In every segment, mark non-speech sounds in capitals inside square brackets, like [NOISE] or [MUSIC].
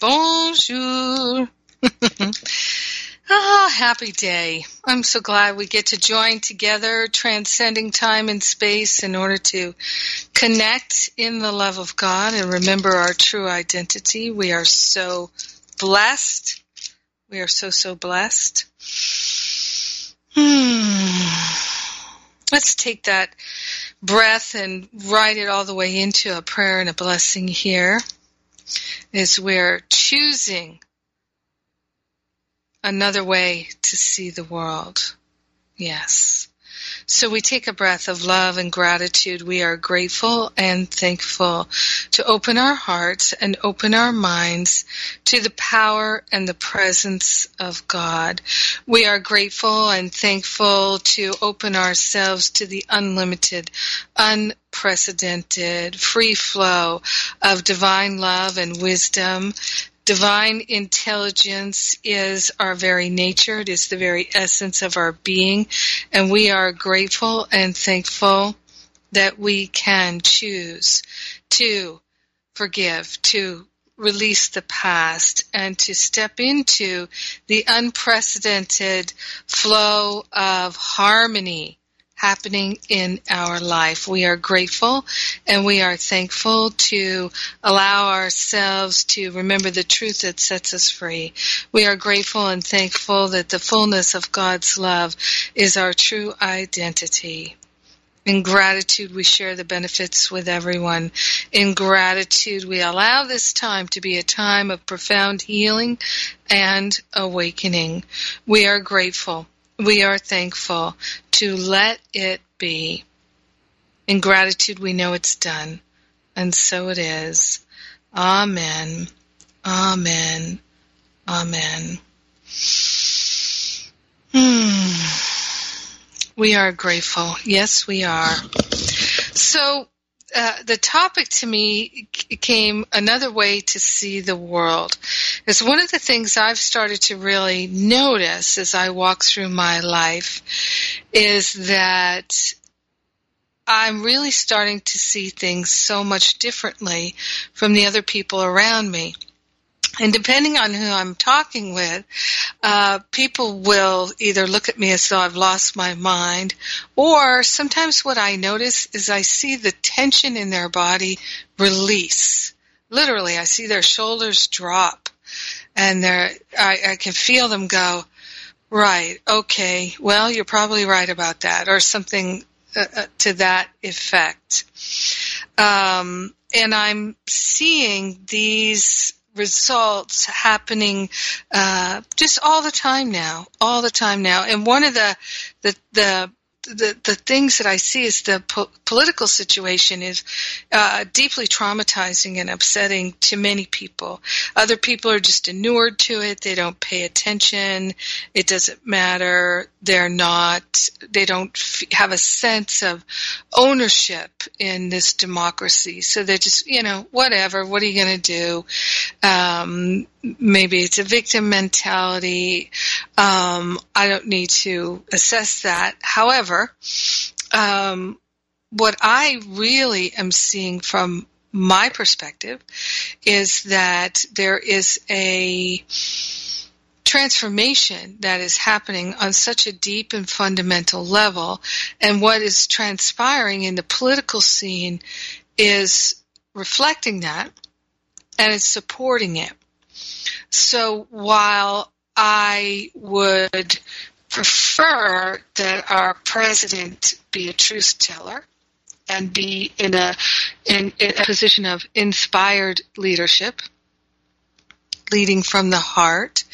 Bonjour. [LAUGHS] Ah, happy day. I'm so glad we get to join together, transcending time and space in order to connect in the love of God and remember our true identity. We are so blessed. We are so, so blessed. Hmm. Let's take that breath and write it all the way into a prayer and a blessing here is we're choosing another way to see the world. Yes. So we take a breath of love and gratitude. We are grateful and thankful to open our hearts and open our minds to the power and the presence of God. We are grateful and thankful to open ourselves to the unlimited, unprecedented, free flow of divine love and wisdom divine intelligence is our very nature. It is the very essence of our being. And we are grateful and thankful that we can choose to forgive, to release the past, and to step into the unprecedented flow of harmony happening in our life. We are grateful and we are thankful to allow ourselves to remember the truth that sets us free. We are grateful and thankful that the fullness of God's love is our true identity. In gratitude, we share the benefits with everyone. In gratitude, we allow this time to be a time of profound healing and awakening. We are grateful we are thankful to let it be. In gratitude, we know it's done. And so it is. Amen. Amen. Amen. Hmm. We are grateful. Yes, we are. So, uh, the topic to me came another way to see the world. It's one of the things I've started to really notice as I walk through my life is that I'm really starting to see things so much differently from the other people around me. And depending on who I'm talking with, uh, people will either look at me as though I've lost my mind, or sometimes what I notice is I see the tension in their body release. Literally, I see their shoulders drop, and I, I can feel them go, right, okay, well, you're probably right about that, or something uh, uh to that effect. Um, and I'm seeing these results happening uh, just all the time now, all the time now. And one of the the the the, the things that I see is the po- political situation is uh, deeply traumatizing and upsetting to many people. Other people are just inured to it. They don't pay attention. It doesn't matter. They're not, they don't f- have a sense of ownership in this democracy. So they're just, you know, whatever. What are you going to do? Um, maybe it's a victim mentality. Um, I don't need to assess that. However, um, what I really am seeing from my perspective is that there is a transformation that is happening on such a deep and fundamental level, and what is transpiring in the political scene is reflecting that and it's supporting it. So while I would prefer that our president be a truth teller and be in a in, in a position of inspired leadership leading from the heart.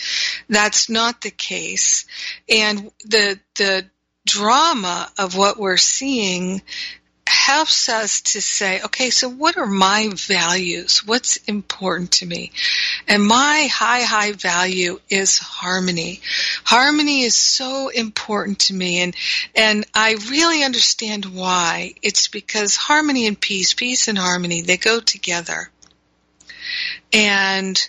That's not the case. And the the drama of what we're seeing helps us to say, okay, so what are my values? What's important to me? And my high, high value is harmony. Harmony is so important to me and, and I really understand why. It's because harmony and peace, peace and harmony, they go together. And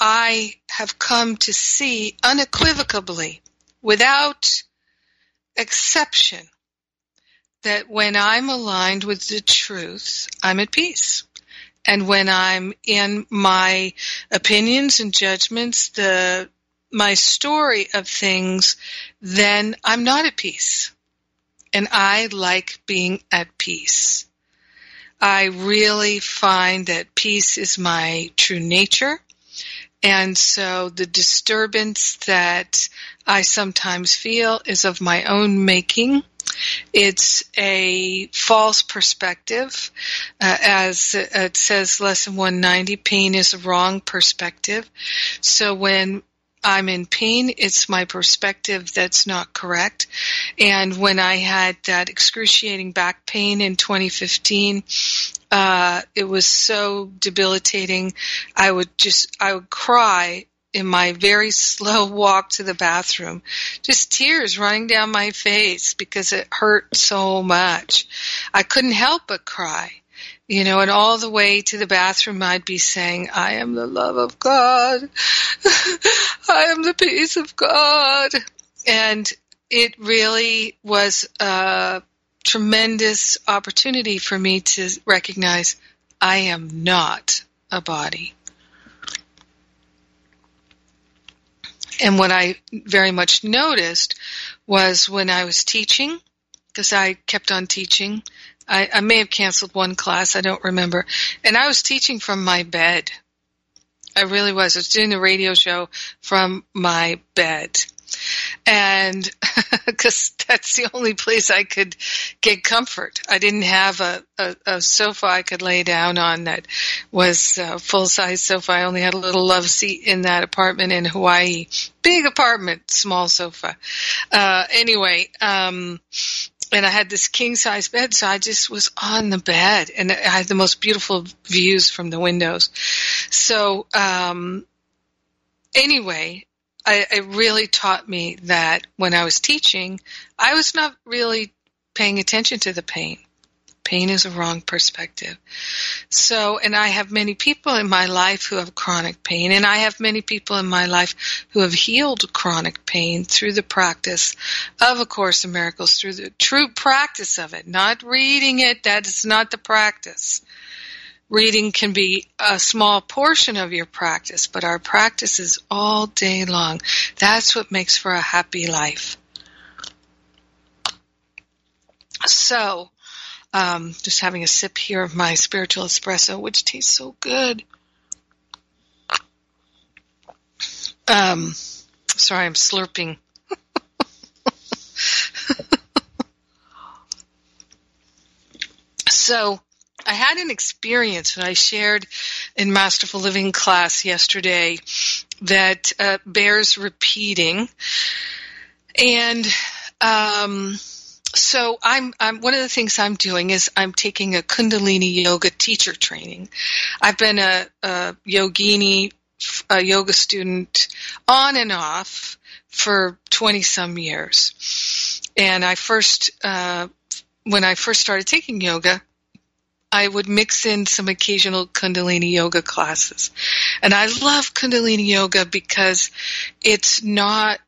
I have come to see unequivocally, without exception, that when I'm aligned with the truth, I'm at peace. And when I'm in my opinions and judgments, the my story of things, then I'm not at peace. And I like being at peace. I really find that peace is my true nature. And so the disturbance that I sometimes feel is of my own making it's a false perspective. Uh, as it says, lesson 190, pain is a wrong perspective. So when I'm in pain, it's my perspective that's not correct. And when I had that excruciating back pain in 2015, uh, it was so debilitating. I would just, I would cry in my very slow walk to the bathroom, just tears running down my face because it hurt so much. I couldn't help but cry. You know, and all the way to the bathroom, I'd be saying, I am the love of God. [LAUGHS] I am the peace of God. And it really was a tremendous opportunity for me to recognize I am not a body. And what I very much noticed was when I was teaching, because I kept on teaching. I, I may have canceled one class, I don't remember. And I was teaching from my bed. I really was. I was doing the radio show from my bed and [LAUGHS] because that's the only place I could get comfort. I didn't have a, a, a sofa I could lay down on that was a full size sofa. I only had a little love seat in that apartment in Hawaii. Big apartment, small sofa. Uh, anyway, um, and I had this king size bed, so I just was on the bed, and I had the most beautiful views from the windows. So, um, anyway, I, it really taught me that when I was teaching, I was not really paying attention to the pain. Pain is a wrong perspective. So, and I have many people in my life who have chronic pain, and I have many people in my life who have healed chronic pain through the practice of A Course in Miracles, through the true practice of it, not reading it, that is not the practice reading can be a small portion of your practice, but our practice is all day long. That's what makes for a happy life. So, um, just having a sip here of my spiritual espresso, which tastes so good. Um, sorry, I'm slurping. [LAUGHS] so, I had an experience that I shared in Masterful Living class yesterday that uh, bears repeating. And um, so I'm, I'm one of the things I'm doing is I'm taking a Kundalini yoga teacher training. I've been a, a yogini, a yoga student on and off for 20 some years. And I first, uh, when I first started taking yoga, I would mix in some occasional Kundalini yoga classes. And I love Kundalini yoga because it's not,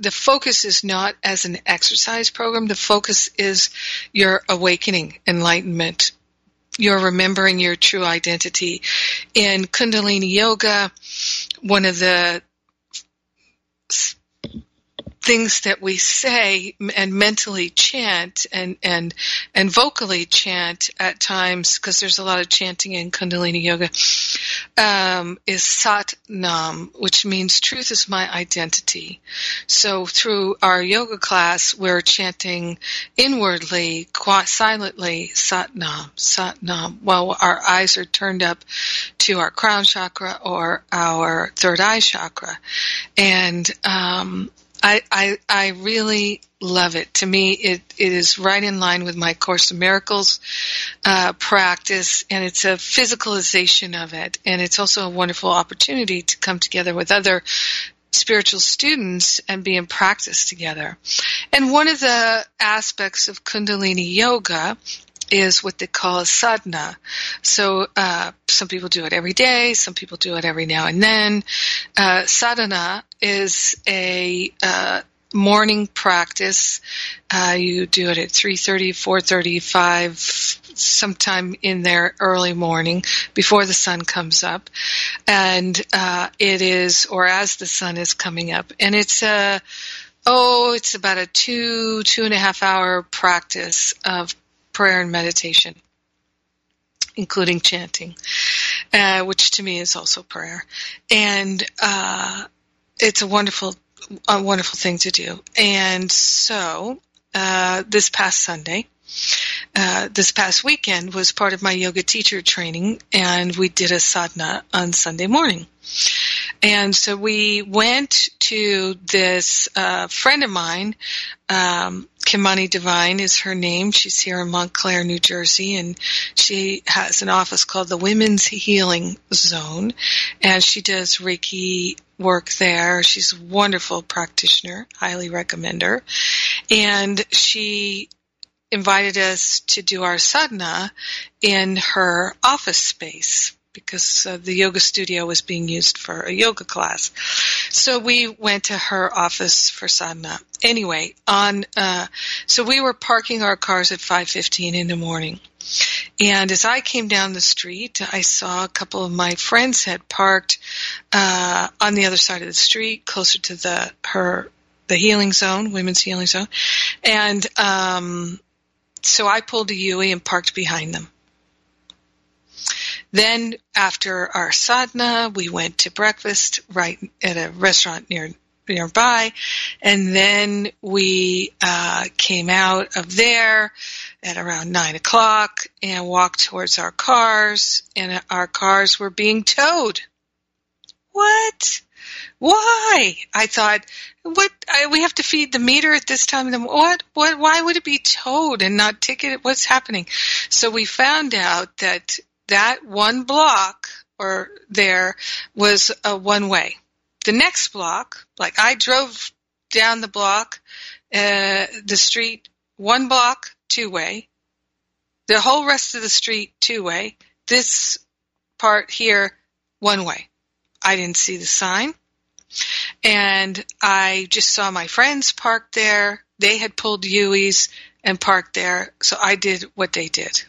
the focus is not as an exercise program. The focus is your awakening, enlightenment, your remembering your true identity. In Kundalini yoga, one of the things that we say and mentally chant and and and vocally chant at times because there's a lot of chanting in Kundalini yoga um, is Sat Nam, which means truth is my identity. So through our yoga class, we're chanting inwardly, quite silently, Sat Nam, Sat Nam, while our eyes are turned up to our crown chakra or our third eye chakra, and um, I, I, really love it. To me, it, it is right in line with my Course in Miracles uh, practice, and it's a physicalization of it. And it's also a wonderful opportunity to come together with other spiritual students and be in practice together. And one of the aspects of Kundalini Yoga is what they call sadhana. So uh, some people do it every day, some people do it every now and then. Uh, sadhana is a uh, morning practice. Uh, you do it at 3.30, 4.30, 5, sometime in there early morning before the sun comes up. And uh, it is, or as the sun is coming up. And it's a, oh, it's about a two, two and a half hour practice of prayer and meditation, including chanting, uh, which to me is also prayer. And uh, it's a wonderful, a wonderful thing to do. And so uh, this past Sunday, uh, this past weekend was part of my yoga teacher training, and we did a sadhana on Sunday morning. And so we went to this uh, friend of mine, um, Kimani Divine is her name. She's here in Montclair, New Jersey, and she has an office called the Women's Healing Zone, and she does Reiki work there. She's a wonderful practitioner. Highly recommend her. And she invited us to do our sadhana in her office space because uh, the yoga studio was being used for a yoga class. So we went to her office for sadhana. Anyway, on uh, so we were parking our cars at 5:15 in the morning. And as I came down the street, I saw a couple of my friends had parked uh, on the other side of the street, closer to the her the healing zone, women's healing zone, and um, so I pulled a Yui and parked behind them. Then after our sadhana, we went to breakfast right at a restaurant near nearby, and then we uh, came out of there at around nine o'clock and walked towards our cars, and our cars were being towed. What? Why? I thought, what? I, we have to feed the meter at this time. What? What? Why would it be towed and not ticketed? What's happening? So we found out that that one block or there was a one way. The next block, like I drove down the block, uh, the street, one block, two way. The whole rest of the street, two way. This part here, one way. I didn't see the sign. And I just saw my friends parked there. They had pulled Yui's and parked there. So I did what they did.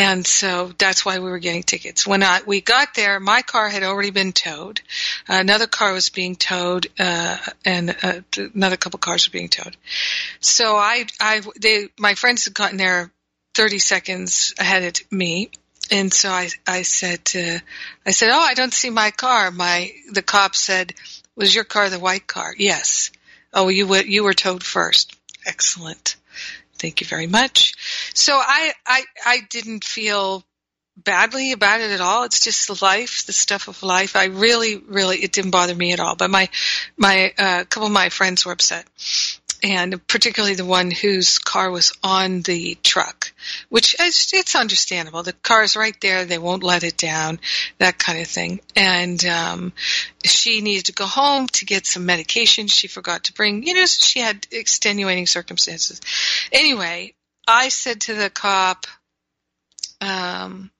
And so that's why we were getting tickets. When I, we got there, my car had already been towed. Another car was being towed, uh, and uh, another couple cars were being towed. So I, I, they, my friends had gotten there 30 seconds ahead of me. And so I, I said, to, I said, oh, I don't see my car. My, the cop said, was your car the white car? Yes. Oh, you were, you were towed first. Excellent. Thank you very much. So I, I, I didn't feel badly about it at all. It's just the life, the stuff of life. I really, really, it didn't bother me at all. But my, my, a uh, couple of my friends were upset and particularly the one whose car was on the truck, which is, it's understandable. The car's right there; they won't let it down, that kind of thing. And um, she needed to go home to get some medication she forgot to bring. You know, so she had extenuating circumstances. Anyway, I said to the cop, um,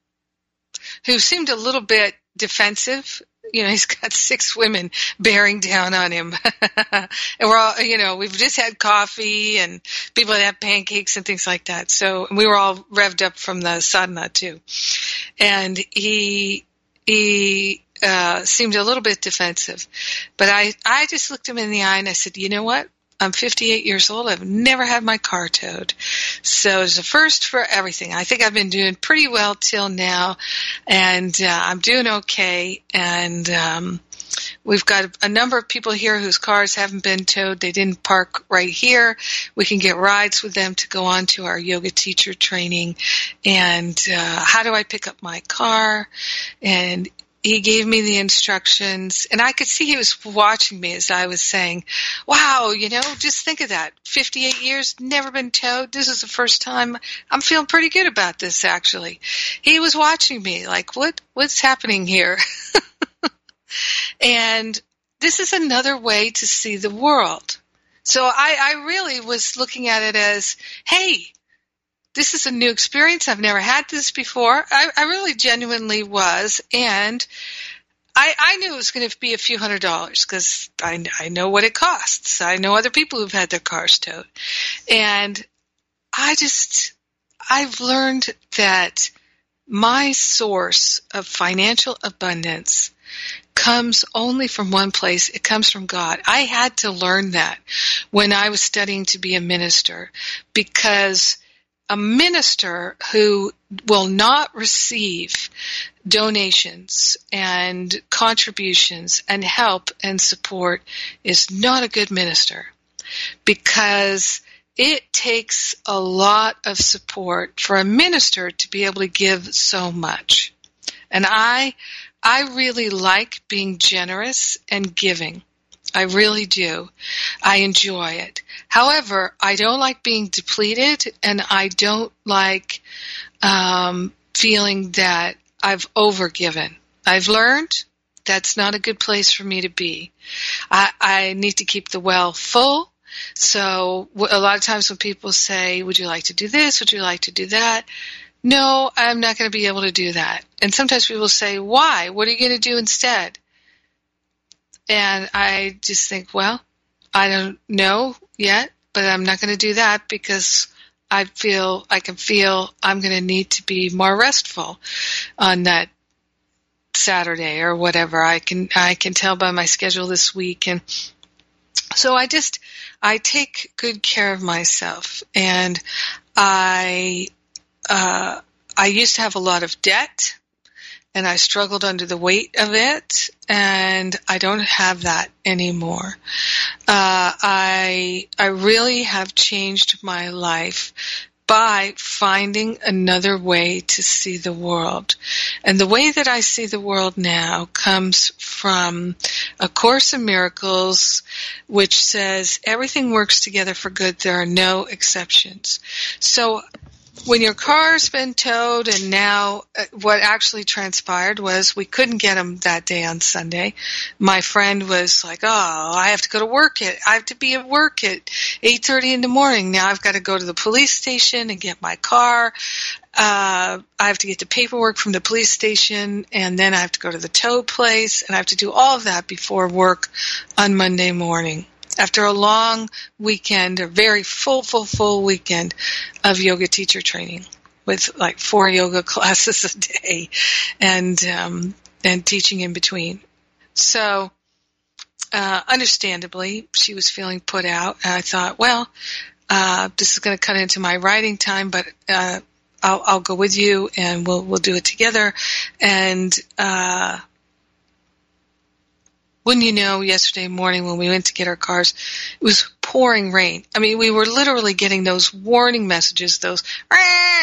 who seemed a little bit defensive you know, [LAUGHS] he's got six women bearing down on him. [LAUGHS] and we're all, you know, we've just had coffee and people have pancakes and things like that. So we were all revved up from the sadhana too. And he, he uh, seemed a little bit defensive. But I, I just looked him in the eye and I said, you know what? I'm 58 years old. I've never had my car towed. So it's a first for everything. I think I've been doing pretty well till now and uh, I'm doing okay. And, um, We've got a number of people here whose cars haven't been towed. They didn't park right here. We can get rides with them to go on to our yoga teacher training. And uh, how do I pick up my car? And he gave me the instructions and I could see he was watching me as I was saying, wow, you know, just think of that. 58 years, never been towed. This is the first time. I'm feeling pretty good about this actually. He was watching me like, what, what's happening here? [LAUGHS] And this is another way to see the world. So I, I really was looking at it as, hey, this is a new experience. I've never had this before. I, I really genuinely was. And I, I knew it was going to be a few hundred dollars because I, I know what it costs. I know other people who've had their cars towed. And I just, I've learned that my source of financial abundance comes only from one place. It comes from God. I had to learn that when I was studying to be a minister because a minister who will not receive donations and contributions and help and support is not a good minister because it takes a lot of support for a minister to be able to give so much. And I I really like being generous and giving. I really do. I enjoy it. However, I don't like being depleted and I don't like um, feeling that I've overgiven. I've learned that's not a good place for me to be. I, I need to keep the well full. So a lot of times when people say, would you like to do this? Would you like to do that? no, I'm not going to be able to do that. And sometimes people say, why? What are you going to do instead? And I just think, well, I don't know yet, but I'm not going to do that because I feel, I can feel I'm going to need to be more restful on that Saturday or whatever. I can, I can tell by my schedule this week. And so I just, I take good care of myself and I uh, I used to have a lot of debt and I struggled under the weight of it, and I don't have that anymore. Uh, I I really have changed my life by finding another way to see the world, and the way that I see the world now comes from a Course in Miracles, which says everything works together for good. There are no exceptions. So when your car's been towed and now uh, what actually transpired was we couldn't get them that day on Sunday. My friend was like, "Oh, I have to go to work at I have to be at work at 8:30 in the morning. Now I've got to go to the police station and get my car. Uh, I have to get the paperwork from the police station and then I have to go to the tow place and I have to do all of that before work on Monday morning." After a long weekend, a very full, full, full weekend of yoga teacher training with like four yoga [LAUGHS] classes a day and, um, and teaching in between. So, uh, understandably, she was feeling put out. And I thought, well, uh, this is going to cut into my writing time, but, uh, I'll, I'll go with you and we'll, we'll do it together. And, uh, wouldn't you know, yesterday morning when we went to get our cars, it was pouring rain. I mean, we were literally getting those warning messages, those,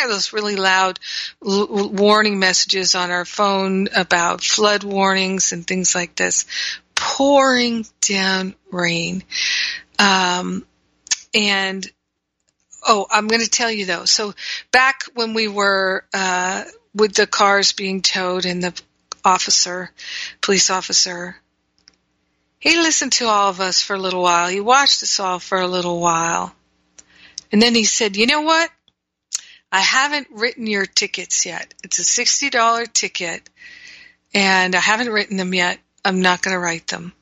those really loud l- warning messages on our phone about flood warnings and things like this. Pouring down rain. Um, and oh, I'm going to tell you though. So back when we were uh, with the cars being towed and the officer, police officer, he listened to all of us for a little while. He watched us all for a little while. And then he said, you know what? I haven't written your tickets yet. It's a $60 ticket and I haven't written them yet. I'm not going to write them.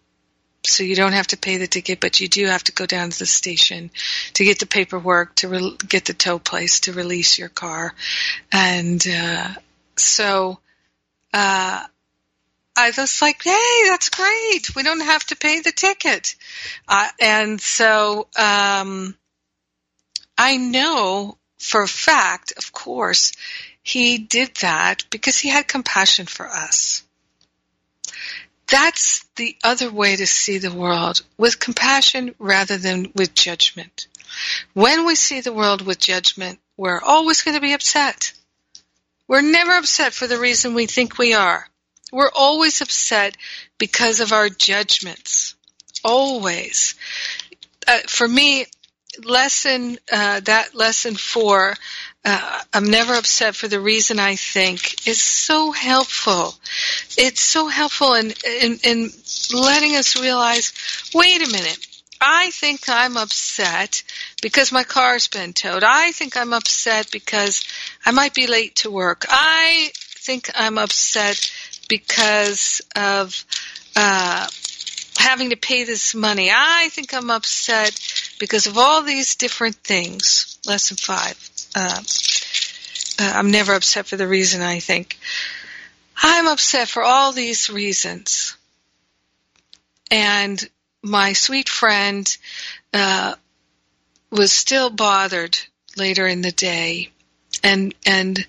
So you don't have to pay the ticket, but you do have to go down to the station to get the paperwork, to re- get the tow place, to release your car. And, uh, so, uh, I was like, hey, that's great. We don't have to pay the ticket. Uh, and so um, I know for a fact, of course, he did that because he had compassion for us. That's the other way to see the world, with compassion rather than with judgment. When we see the world with judgment, we're always going to be upset. We're never upset for the reason we think we are. We're always upset because of our judgments. Always. Uh, for me, lesson, uh, that lesson four, uh, I'm never upset for the reason I think is so helpful. It's so helpful in, in, in letting us realize, wait a minute, I think I'm upset because my car's been towed. I think I'm upset because I might be late to work. I think I'm upset because of uh, having to pay this money. I think I'm upset because of all these different things. Lesson five. Uh, uh, I'm never upset for the reason I think. I'm upset for all these reasons. And my sweet friend uh, was still bothered later in the day, and and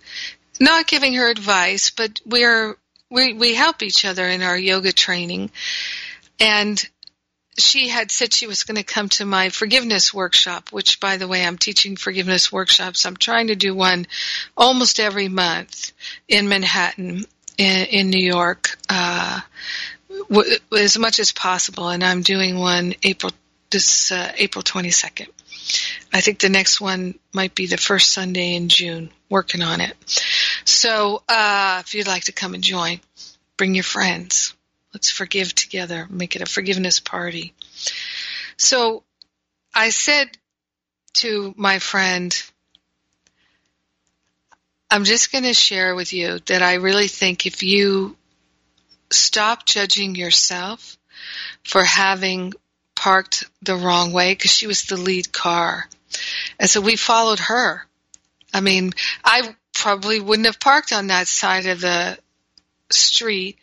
not giving her advice, but we're we we help each other in our yoga training, and she had said she was going to come to my forgiveness workshop, which by the way, I'm teaching forgiveness workshops. I'm trying to do one almost every month in Manhattan, in, in New York. Uh, w- as much as possible, and I'm doing one April this uh, April 22nd. I think the next one might be the first Sunday in June. Working on it. So uh, if you'd like to come and join, bring your friends. Let's forgive together. Make it a forgiveness party. So I said to my friend, I'm just going to share with you that I really think if you stop judging yourself for having parked the wrong way because she was the lead car. And so we followed her. I mean, I probably wouldn't have parked on that side of the street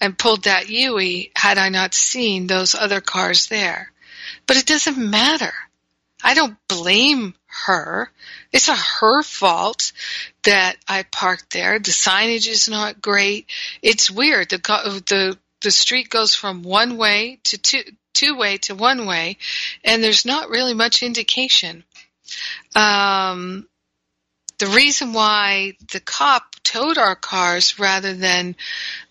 and pulled that Yui had I not seen those other cars there. But it doesn't matter. I don't blame her. It's not her fault that I parked there. The signage is not great. It's weird. The the the street goes from one way to two two way to one way, and there's not really much indication. Um, the reason why the cop towed our cars rather than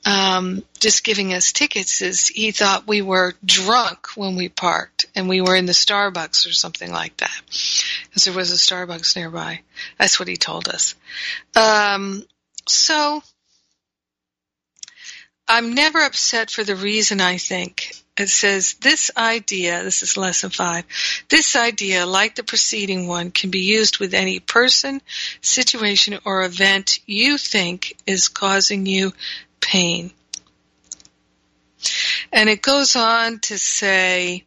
um, just giving us tickets is he thought we were drunk when we parked and we were in the Starbucks or something like that because there was a Starbucks nearby. That's what he told us. Um, so I'm never upset for the reason I think it says this idea, this is lesson five, this idea, like the preceding one, can be used with any person, situation, or event you think is causing you pain. And it goes on to say,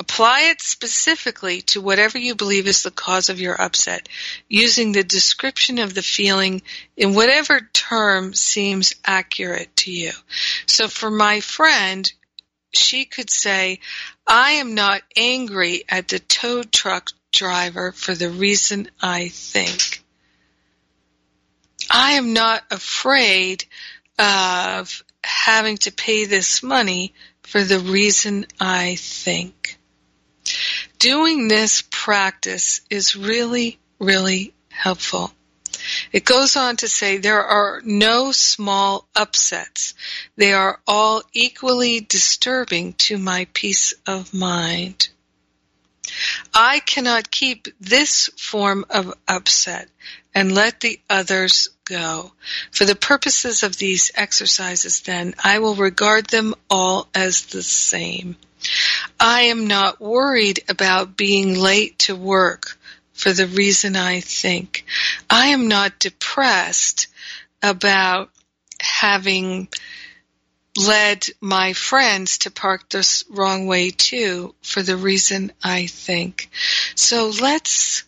Apply it specifically to whatever you believe is the cause of your upset, using the description of the feeling in whatever term seems accurate to you. So for my friend, she could say, I am not angry at the tow truck driver for the reason I think. I am not afraid of having to pay this money for the reason I think. Doing this practice is really, really helpful. It goes on to say there are no small upsets. They are all equally disturbing to my peace of mind. I cannot keep this form of upset and let the others go. For the purposes of these exercises, then, I will regard them all as the same. I am not worried about being late to work for the reason I think. I am not depressed about having led my friends to park the wrong way too for the reason I think. So let's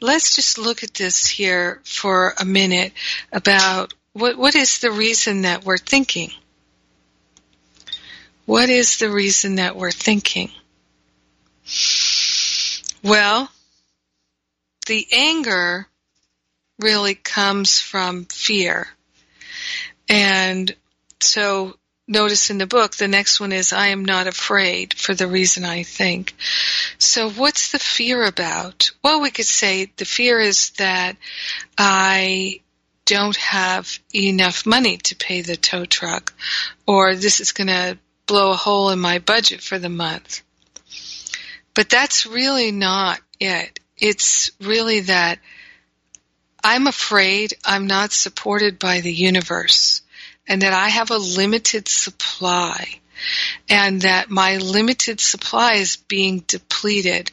let's just look at this here for a minute about what what is the reason that we're thinking? What is the reason that we're thinking? Well, the anger really comes from fear. And so notice in the book, the next one is I am not afraid for the reason I think. So what's the fear about? Well, we could say the fear is that I don't have enough money to pay the tow truck or this is going to blow a hole in my budget for the month. But that's really not it. It's really that I'm afraid I'm not supported by the universe and that I have a limited supply and that my limited supply is being depleted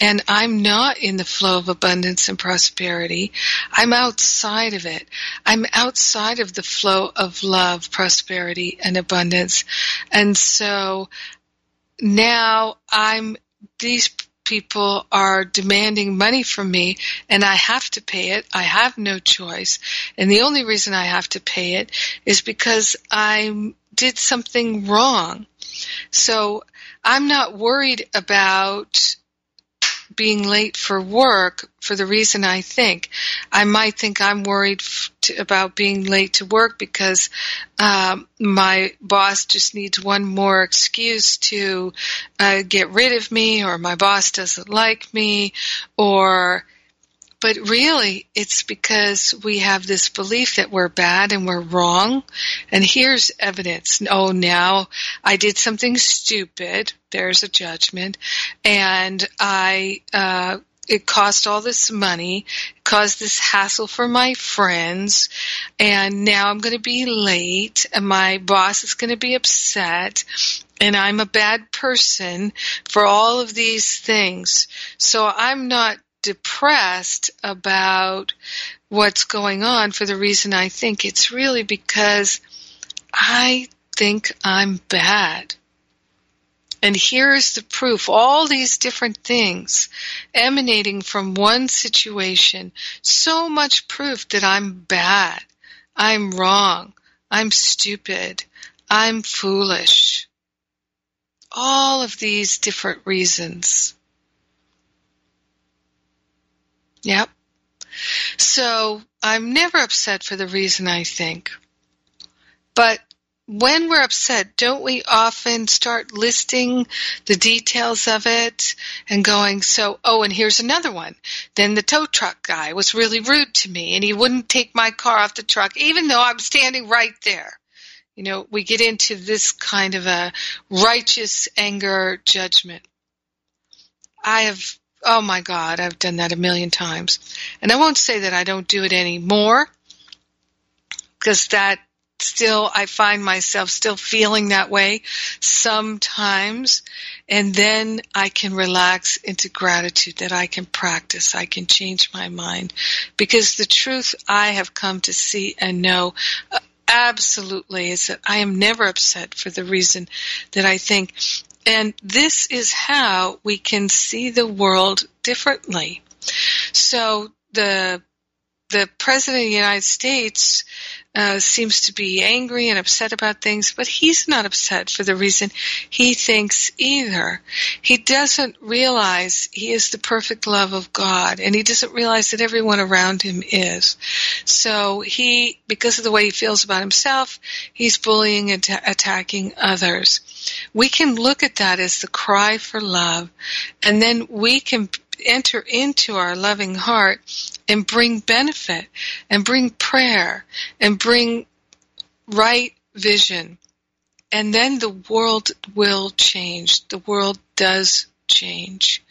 and I'm not in the flow of abundance and prosperity. I'm outside of it. I'm outside of the flow of love, prosperity, and abundance. And so now I'm, these people are demanding money from me and I have to pay it. I have no choice. And the only reason I have to pay it is because I did something wrong. So I'm not worried about being late for work for the reason I think. I might think I'm worried f- to, about being late to work because um, my boss just needs one more excuse to uh, get rid of me, or my boss doesn't like me, or but really, it's because we have this belief that we're bad and we're wrong. And here's evidence. Oh, now I did something stupid. There's a judgment. And I, uh, it cost all this money, caused this hassle for my friends, and now I'm going to be late, and my boss is going to be upset, and I'm a bad person for all of these things. So I'm not depressed about what's going on for the reason I think it's really because I think I'm bad. And here's the proof. All these different things emanating from one situation. So much proof that I'm bad. I'm wrong. I'm stupid. I'm foolish. All of these different reasons. Yep. So I'm never upset for the reason I think. But when we're upset, don't we often start listing the details of it and going, so, oh, and here's another one. Then the tow truck guy was really rude to me and he wouldn't take my car off the truck even though I'm standing right there. You know, we get into this kind of a righteous anger judgment. I have Oh my God, I've done that a million times. And I won't say that I don't do it anymore, because that still, I find myself still feeling that way sometimes. And then I can relax into gratitude that I can practice. I can change my mind. Because the truth I have come to see and know uh, absolutely is that I am never upset for the reason that I think and this is how we can see the world differently. So the the president of the United States uh, seems to be angry and upset about things, but he's not upset for the reason he thinks either. He doesn't realize he is the perfect love of God, and he doesn't realize that everyone around him is. So he, because of the way he feels about himself, he's bullying and attacking others. We can look at that as the cry for love, and then we can enter into our loving heart and bring benefit and bring prayer and bring right vision. And then the world will change. The world does change.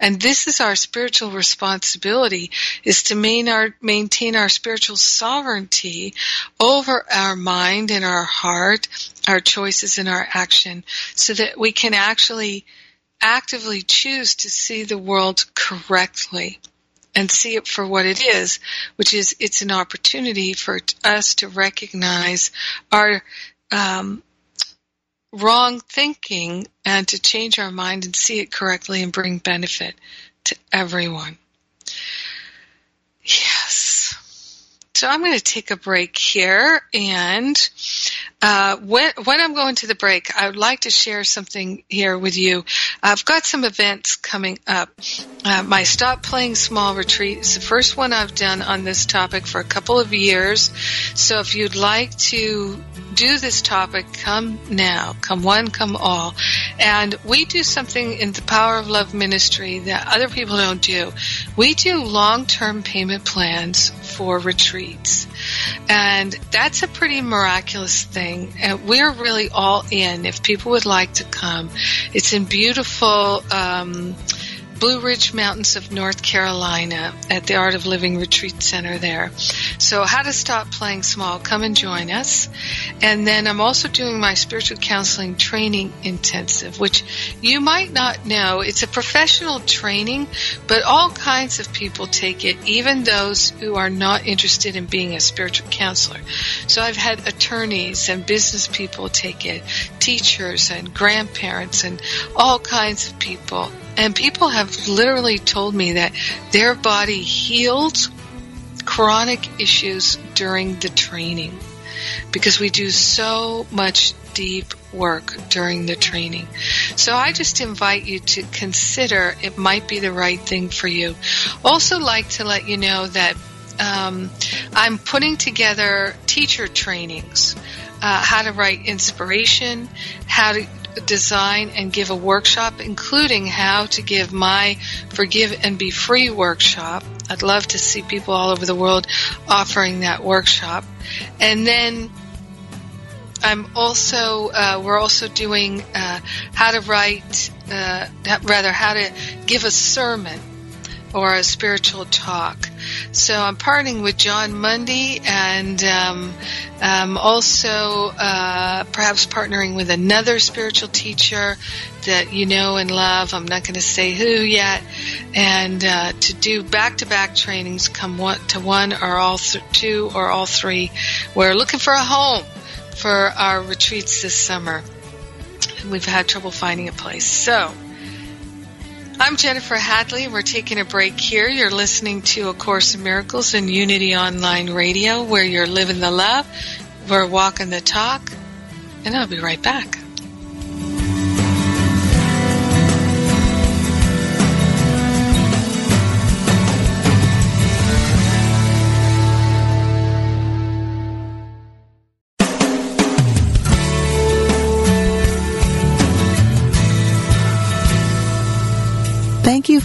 And this is our spiritual responsibility is to our, maintain our spiritual sovereignty over our mind and our heart, our choices and our action so that we can actually actively choose to see the world correctly and see it for what it is, which is it's an opportunity for us to recognize our um, wrong thinking and to change our mind and see it correctly and bring benefit to everyone. Yes. So I'm going to take a break here. And uh, when, when I'm going to the break, I would like to share something here with you. I've got some events coming up. Uh, my Stop Playing Small retreat is the first one I've done on this topic for a couple of years. So if you'd like to do this topic, come now. Come one, come all. And we do something in the Power of Love ministry that other people don't do. We do long-term payment plans for retreats. And that's a pretty miraculous thing. And we're really all in if people would like to come. It's in beautiful, um, Blue Ridge Mountains of North Carolina at the Art of Living Retreat Center there. So how to stop playing small, come and join us. And then I'm also doing my spiritual counseling training intensive, which you might not know. It's a professional training, but all kinds of people take it, even those who are not interested in being a spiritual counselor. So I've had attorneys and business people take it, teachers and grandparents and all kinds of people and people have literally told me that their body healed chronic issues during the training because we do so much deep work during the training. So I just invite you to consider it might be the right thing for you. Also like to let you know that um, I'm putting together teacher trainings. Uh, how to write inspiration, how to design and give a workshop, including how to give my Forgive and Be Free workshop. I'd love to see people all over the world offering that workshop. And then I'm also, uh, we're also doing uh, how to write, uh, rather, how to give a sermon or a spiritual talk. So I'm partnering with Jon Mundy and um, um, also uh, perhaps partnering with another spiritual teacher that you know and love. I'm not going to say who yet. And uh, to do back-to-back trainings, come one, to one or all th- two or all three. We're looking for a home for our retreats this summer. We've had trouble finding a place. So I'm Jennifer Hadley. We're taking a break here. You're listening to A Course in Miracles and Unity Online Radio, where you're living the love, we're walking the talk, and I'll be right back.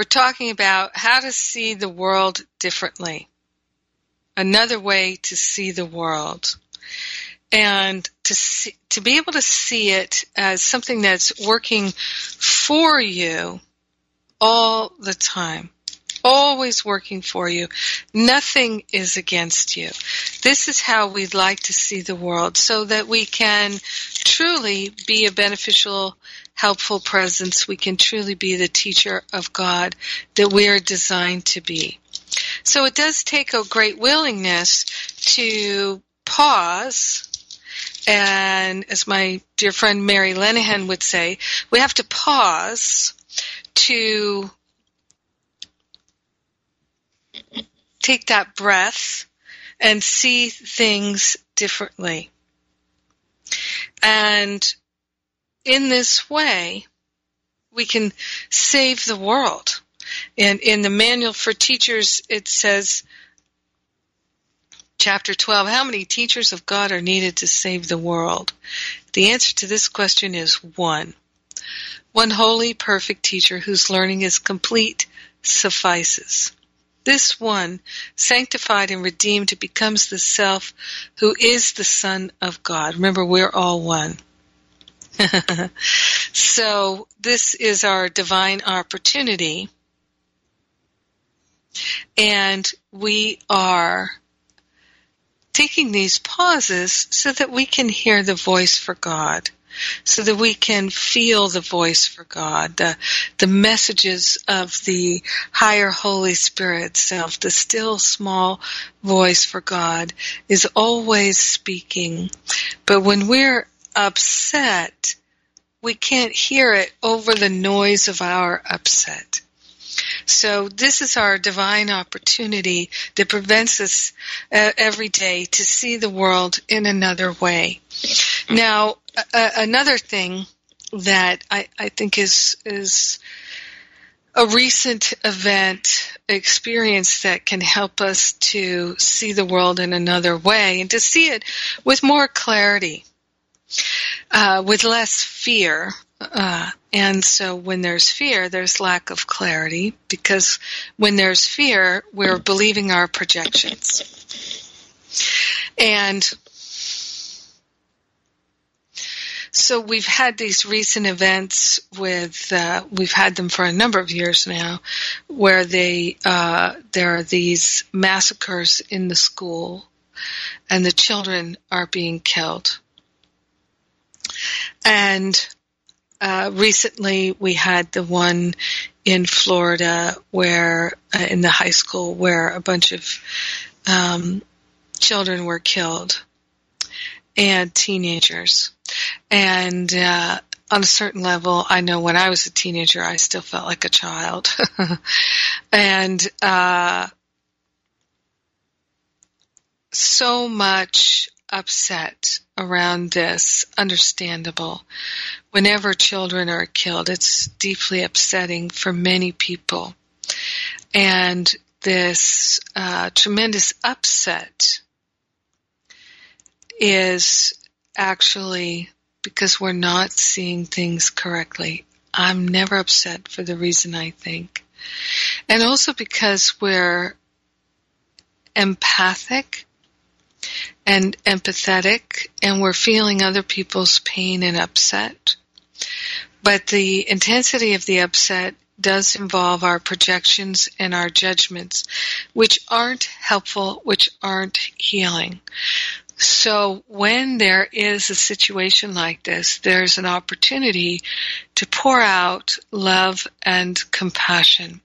We're talking about how to see the world differently. Another way to see the world. And to see, to be able to see it as something that's working for you all the time. Always working for you. Nothing is against you. This is how we'd like to see the world so that we can truly be a beneficial helpful presence, we can truly be the teacher of God that we are designed to be. So it does take a great willingness to pause and as my dear friend Mary Lenihan would say, we have to pause to take that breath and see things differently. And in this way, we can save the world. And in the manual for teachers, it says, chapter 12, how many teachers of God are needed to save the world? The answer to this question is one. One holy, perfect teacher whose learning is complete suffices. This one, sanctified and redeemed, becomes the self who is the Son of God. Remember, we're all one. [LAUGHS] so this is our divine opportunity. And we are taking these pauses so that we can hear the voice for God so that we can feel the voice for God, the, the messages of the higher Holy Spirit self, the still small voice for God is always speaking. But when we're upset, we can't hear it over the noise of our upset. So this is our divine opportunity that prevents us uh, every day to see the world in another way. Now, another thing that I, I think is is a recent event experience that can help us to see the world in another way and to see it with more clarity, uh, with less fear. Uh, and so when there's fear, there's lack of clarity because when there's fear, we're believing our projections. And so we've had these recent events with uh, we've had them for a number of years now, where they uh, there are these massacres in the school, and the children are being killed. And uh, recently we had the one in Florida where uh, in the high school where a bunch of um, children were killed and teenagers and uh, on a certain level, I know when I was a teenager, I still felt like a child. [LAUGHS] and uh, so much upset around this, understandable. Whenever children are killed, it's deeply upsetting for many people. And this uh, tremendous upset is actually because we're not seeing things correctly. I'm never upset for the reason I think. And also because we're empathic and empathetic and we're feeling other people's pain and upset. But the intensity of the upset does involve our projections and our judgments, which aren't helpful, which aren't healing. So when there is a situation like this, there's an opportunity to pour out love and compassion.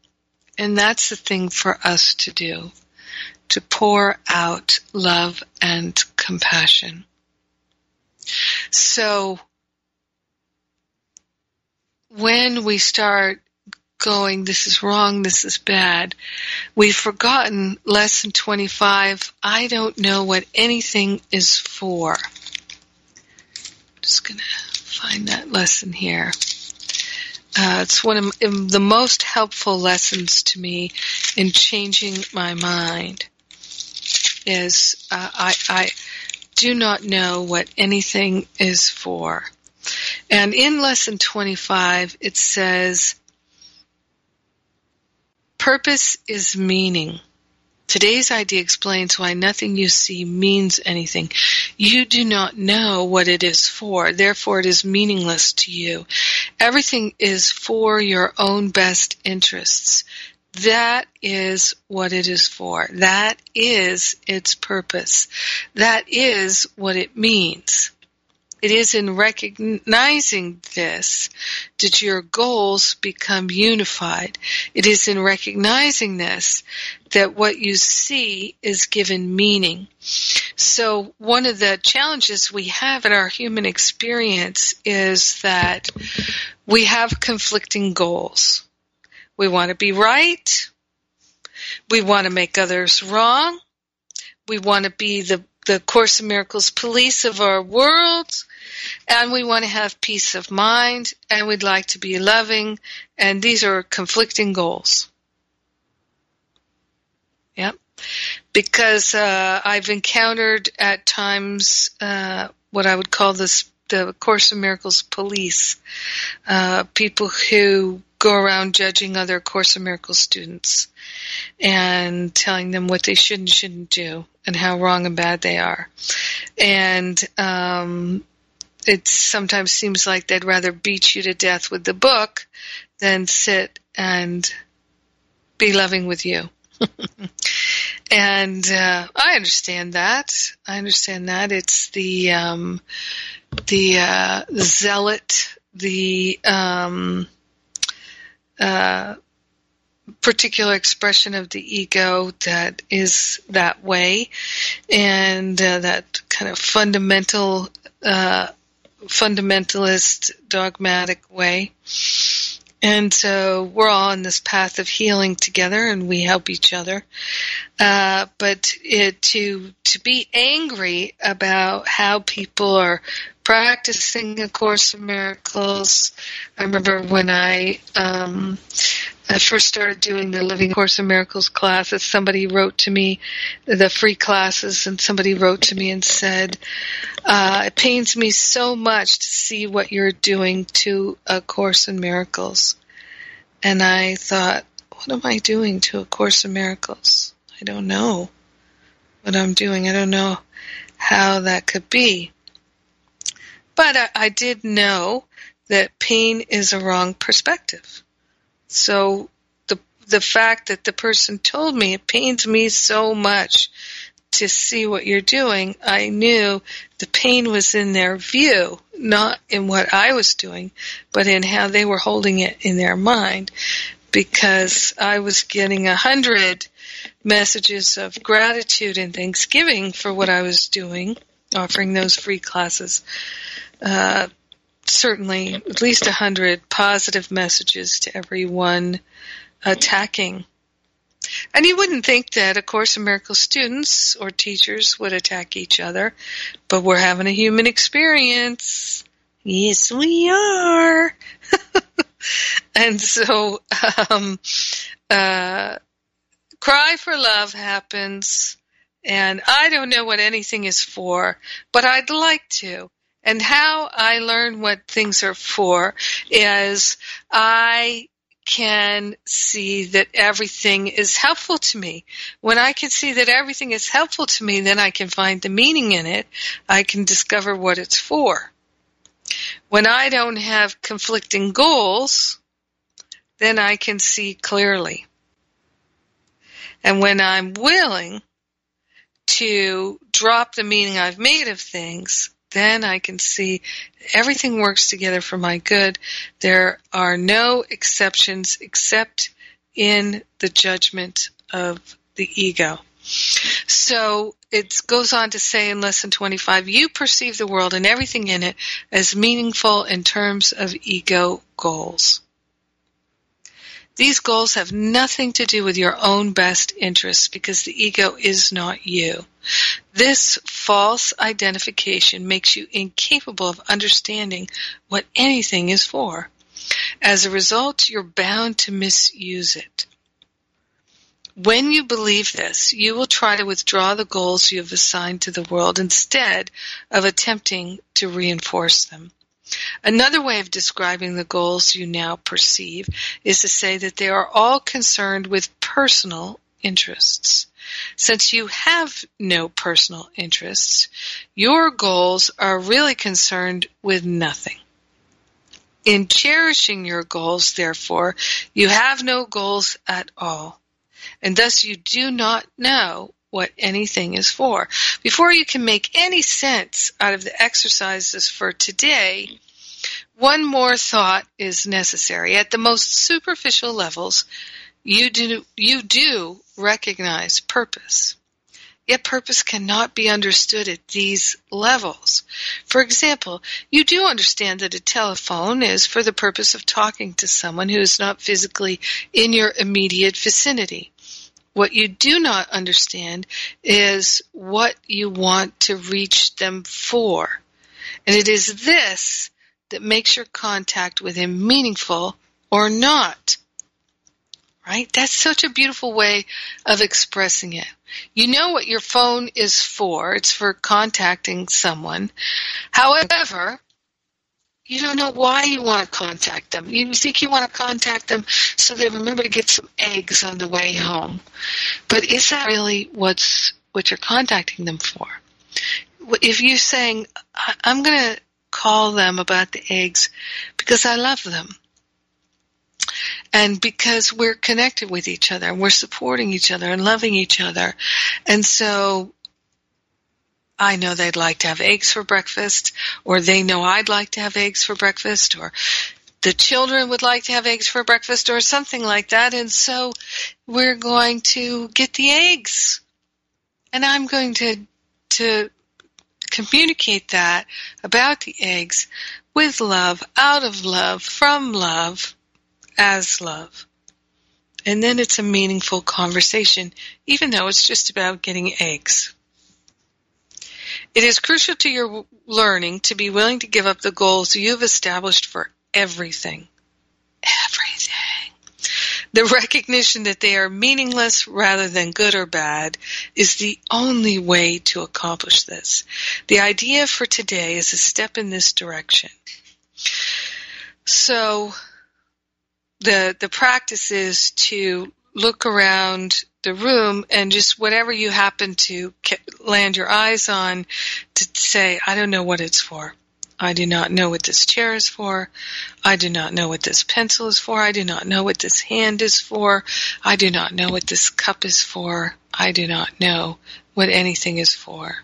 And that's the thing for us to do, to pour out love and compassion. So when we start going, this is wrong, this is bad. We've forgotten lesson 25. I don't know what anything is for. I'm just going to find that lesson here. Uh, it's one of the most helpful lessons to me in changing my mind. Is uh, I, I do not know what anything is for. And in lesson 25, it says, Purpose is meaning. Today's idea explains why nothing you see means anything. You do not know what it is for, therefore it is meaningless to you. Everything is for your own best interests. That is what it is for. That is its purpose. That is what it means. It is in recognizing this that your goals become unified. It is in recognizing this that what you see is given meaning. So one of the challenges we have in our human experience is that we have conflicting goals. We want to be right. We want to make others wrong. We want to be the the Course in Miracles police of our world, and we want to have peace of mind, and we'd like to be loving, and these are conflicting goals. Yep. Because uh, I've encountered at times uh, what I would call this the Course in Miracles police, uh, people who go around judging other Course in Miracles students and telling them what they should and shouldn't do and how wrong and bad they are. And um, it sometimes seems like they'd rather beat you to death with the book than sit and be loving with you. [LAUGHS] and uh, I understand that. I understand that it's the um, the, uh, zealot, the um, uh, particular expression of the ego that is that way, and uh, that kind of fundamental, uh, fundamentalist, dogmatic way. And so we're all on this path of healing together, and we help each other. Uh, but it, to to be angry about how people are practicing A Course in Miracles. I remember when I um, I first started doing the Living Course in Miracles classes, somebody wrote to me, the free classes, and somebody wrote to me and said, uh, it pains me so much to see what you're doing to A Course in Miracles. And I thought, what am I doing to A Course in Miracles? I don't know what I'm doing. I don't know how that could be. But I, I did know that pain is a wrong perspective so the the fact that the person told me it pains me so much to see what you're doing, I knew the pain was in their view, not in what I was doing, but in how they were holding it in their mind. Because I was getting a hundred messages of gratitude and thanksgiving for what I was doing, offering those free classes. Uh, certainly at least a hundred positive messages to everyone attacking. And you wouldn't think that A Course in students or teachers would attack each other, but we're having a human experience. Yes, we are. [LAUGHS] and so, um, uh, cry for love happens, and I don't know what anything is for, but I'd like to. And how I learn what things are for is I can see that everything is helpful to me. When I can see that everything is helpful to me, then I can find the meaning in it. I can discover what it's for. When I don't have conflicting goals, then I can see clearly. And when I'm willing to drop the meaning I've made of things, then I can see everything works together for my good. There are no exceptions except in the judgment of the ego. So it goes on to say in lesson 25, you perceive the world and everything in it as meaningful in terms of ego goals. These goals have nothing to do with your own best interests because the ego is not you. This false identification makes you incapable of understanding what anything is for. As a result, you're bound to misuse it. When you believe this, you will try to withdraw the goals you have assigned to the world instead of attempting to reinforce them. Another way of describing the goals you now perceive is to say that they are all concerned with personal interests. Since you have no personal interests, your goals are really concerned with nothing. In cherishing your goals, therefore, you have no goals at all, and thus you do not know what anything is for. Before you can make any sense out of the exercises for today, one more thought is necessary. At the most superficial levels, you do, you do recognize purpose. Yet purpose cannot be understood at these levels. For example, you do understand that a telephone is for the purpose of talking to someone who is not physically in your immediate vicinity. What you do not understand is what you want to reach them for. And it is this that makes your contact with him meaningful or not. Right? That's such a beautiful way of expressing it. You know what your phone is for. It's for contacting someone. However, you don't know why you want to contact them. You think you want to contact them so they remember to get some eggs on the way home. But is that really what's what you're contacting them for? If you're saying, I'm going to call them about the eggs because I love them. And because we're connected with each other and we're supporting each other and loving each other. And so I know they'd like to have eggs for breakfast, or they know I'd like to have eggs for breakfast, or the children would like to have eggs for breakfast, or something like that. And so we're going to get the eggs. And I'm going to, to communicate that about the eggs with love, out of love, from love, as love. And then it's a meaningful conversation, even though it's just about getting eggs. It is crucial to your learning to be willing to give up the goals you've established for everything. Everything. The recognition that they are meaningless rather than good or bad is the only way to accomplish this. The idea for today is a step in this direction. So the the practice is to look around the room and just whatever you happen to land your eyes on to say, I don't know what it's for. I do not know what this chair is for. I do not know what this pencil is for. I do not know what this hand is for. I do not know what this cup is for. I do not know what anything is for.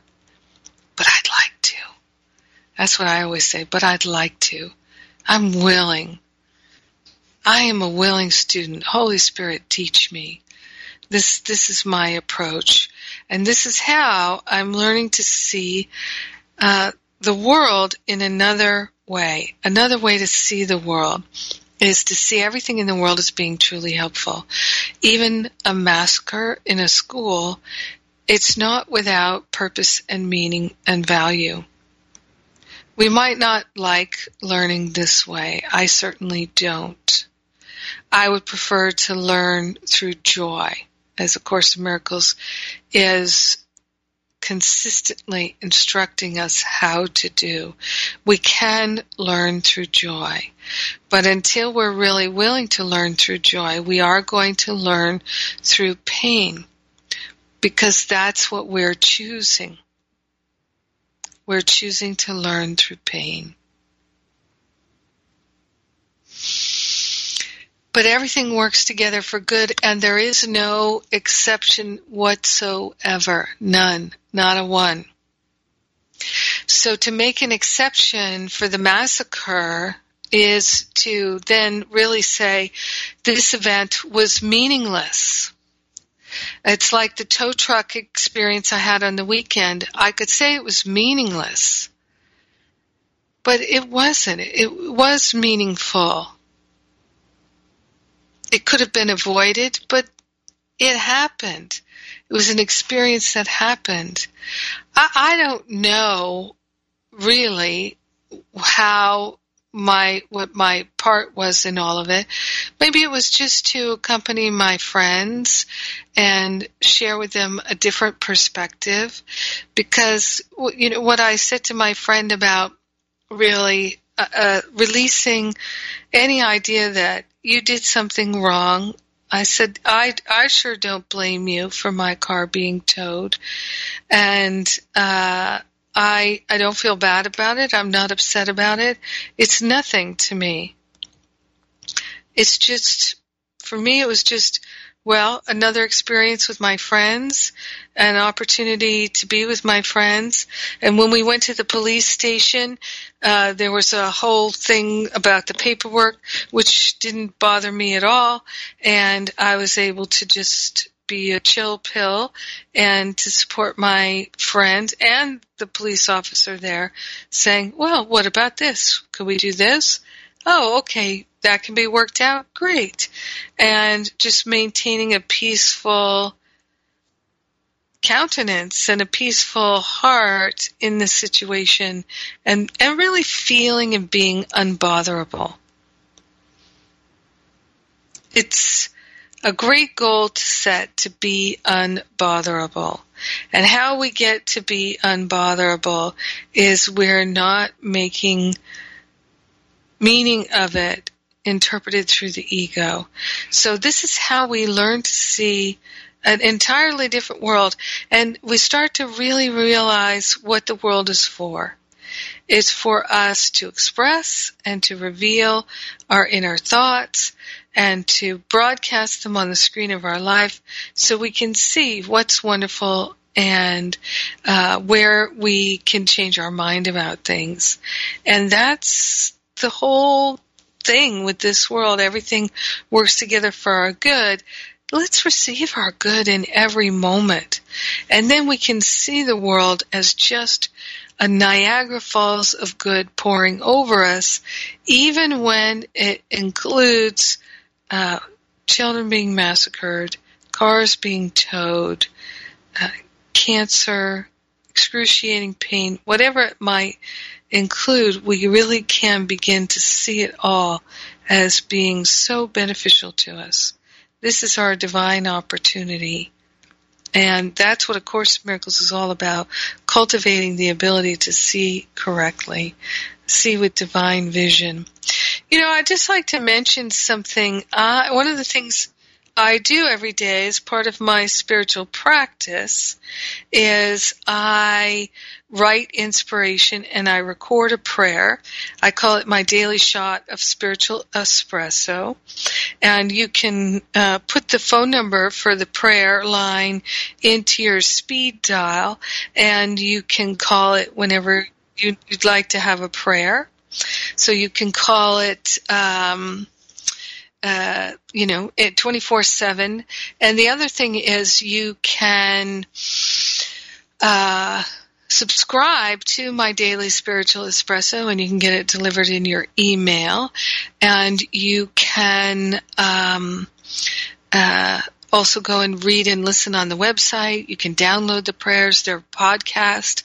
But I'd like to. That's what I always say, but I'd like to. I'm willing. I am a willing student. Holy Spirit, teach me. This, this is my approach. And this is how I'm learning to see uh, the world in another way. Another way to see the world is to see everything in the world as being truly helpful. Even a massacre in a school, it's not without purpose and meaning and value. We might not like learning this way. I certainly don't. I would prefer to learn through joy as A Course in Miracles is consistently instructing us how to do. We can learn through joy. But until we're really willing to learn through joy, we are going to learn through pain because that's what we're choosing. We're choosing to learn through pain. But everything works together for good and there is no exception whatsoever. None. Not a one. So to make an exception for the massacre is to then really say this event was meaningless. It's like the tow truck experience I had on the weekend. I could say it was meaningless, but it wasn't. It was meaningful it could have been avoided, but it happened. It was an experience that happened. I, I don't know really how my what my part was in all of it. Maybe it was just to accompany my friends and share with them a different perspective because you know what I said to my friend about really uh, uh, releasing any idea that you did something wrong. I said, I, I sure don't blame you for my car being towed. And, uh, I, I don't feel bad about it. I'm not upset about it. It's nothing to me. It's just, for me, it was just well, another experience with my friends, an opportunity to be with my friends. And when we went to the police station, uh, there was a whole thing about the paperwork, which didn't bother me at all. And I was able to just be a chill pill and to support my friend and the police officer there saying, well, what about this? Could we do this? Oh, okay that can be worked out, great. And just maintaining a peaceful countenance and a peaceful heart in the situation and, and really feeling and being unbotherable. It's a great goal to set to be unbotherable. And how we get to be unbotherable is we're not making meaning of it interpreted through the ego. So this is how we learn to see an entirely different world and we start to really realize what the world is for. It's for us to express and to reveal our inner thoughts and to broadcast them on the screen of our life so we can see what's wonderful and uh, where we can change our mind about things. And that's the whole thing with this world. Everything works together for our good. Let's receive our good in every moment. And then we can see the world as just a Niagara Falls of good pouring over us, even when it includes uh, children being massacred, cars being towed, uh, cancer, excruciating pain, whatever it might include, we really can begin to see it all as being so beneficial to us. This is our divine opportunity. And that's what A Course in Miracles is all about, cultivating the ability to see correctly, see with divine vision. You know, I'd just like to mention something. Uh, one of the things I do every day as part of my spiritual practice is I write inspiration and I record a prayer. I call it my daily shot of spiritual espresso. And you can uh, put the phone number for the prayer line into your speed dial and you can call it whenever you'd like to have a prayer. So you can call it, um, uh, you know, it 24-7. And the other thing is you can, uh, subscribe to my daily spiritual espresso and you can get it delivered in your email and you can, um, uh, also go and read and listen on the website. You can download the prayers, they're podcast.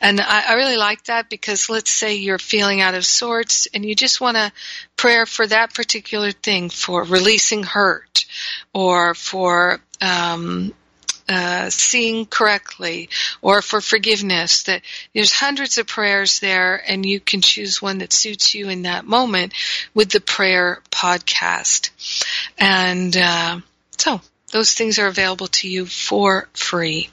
And I, I really like that because let's say you're feeling out of sorts and you just want to prayer for that particular thing, for releasing hurt or for, um, uh, seeing correctly or for forgiveness that there's hundreds of prayers there and you can choose one that suits you in that moment with the prayer podcast and uh, so those things are available to you for free.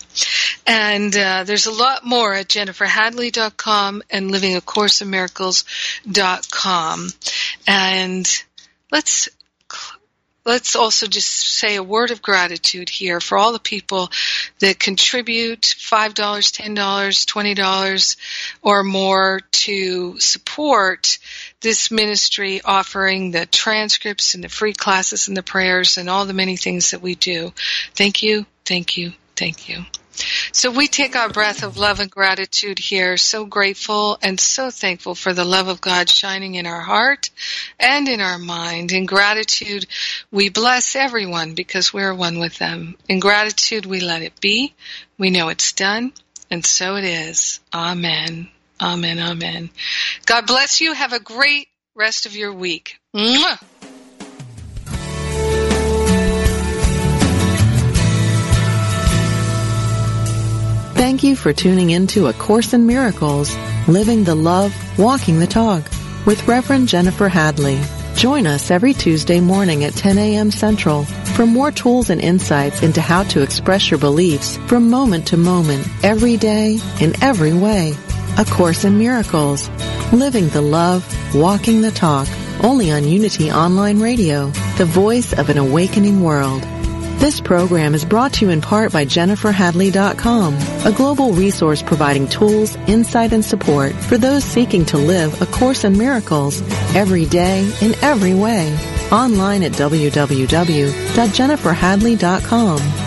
And uh, there's a lot more at jenniferhadley.com and livingacourseofmiracles.com. And let's let's also just say a word of gratitude here for all the people that contribute $5, $10, $20 or more to support this ministry offering the transcripts and the free classes and the prayers and all the many things that we do. Thank you, thank you, thank you. So we take our breath of love and gratitude here, so grateful and so thankful for the love of God shining in our heart and in our mind. In gratitude, we bless everyone because we're one with them. In gratitude, we let it be. We know it's done, and so it is. Amen. Amen. Amen. God bless you. Have a great rest of your week. Mwah! Thank you for tuning in to A Course in Miracles, Living the Love, Walking the Talk with Reverend Jennifer Hadley. Join us every Tuesday morning at 10 a.m. Central for more tools and insights into how to express your beliefs from moment to moment, every day, in every way. A Course in Miracles, Living the Love, Walking the Talk, only on Unity Online Radio, the voice of an awakening world. This program is brought to you in part by JenniferHadley.com, a global resource providing tools, insight, and support for those seeking to live A Course in Miracles every day in every way. Online at www.jenniferhadley.com.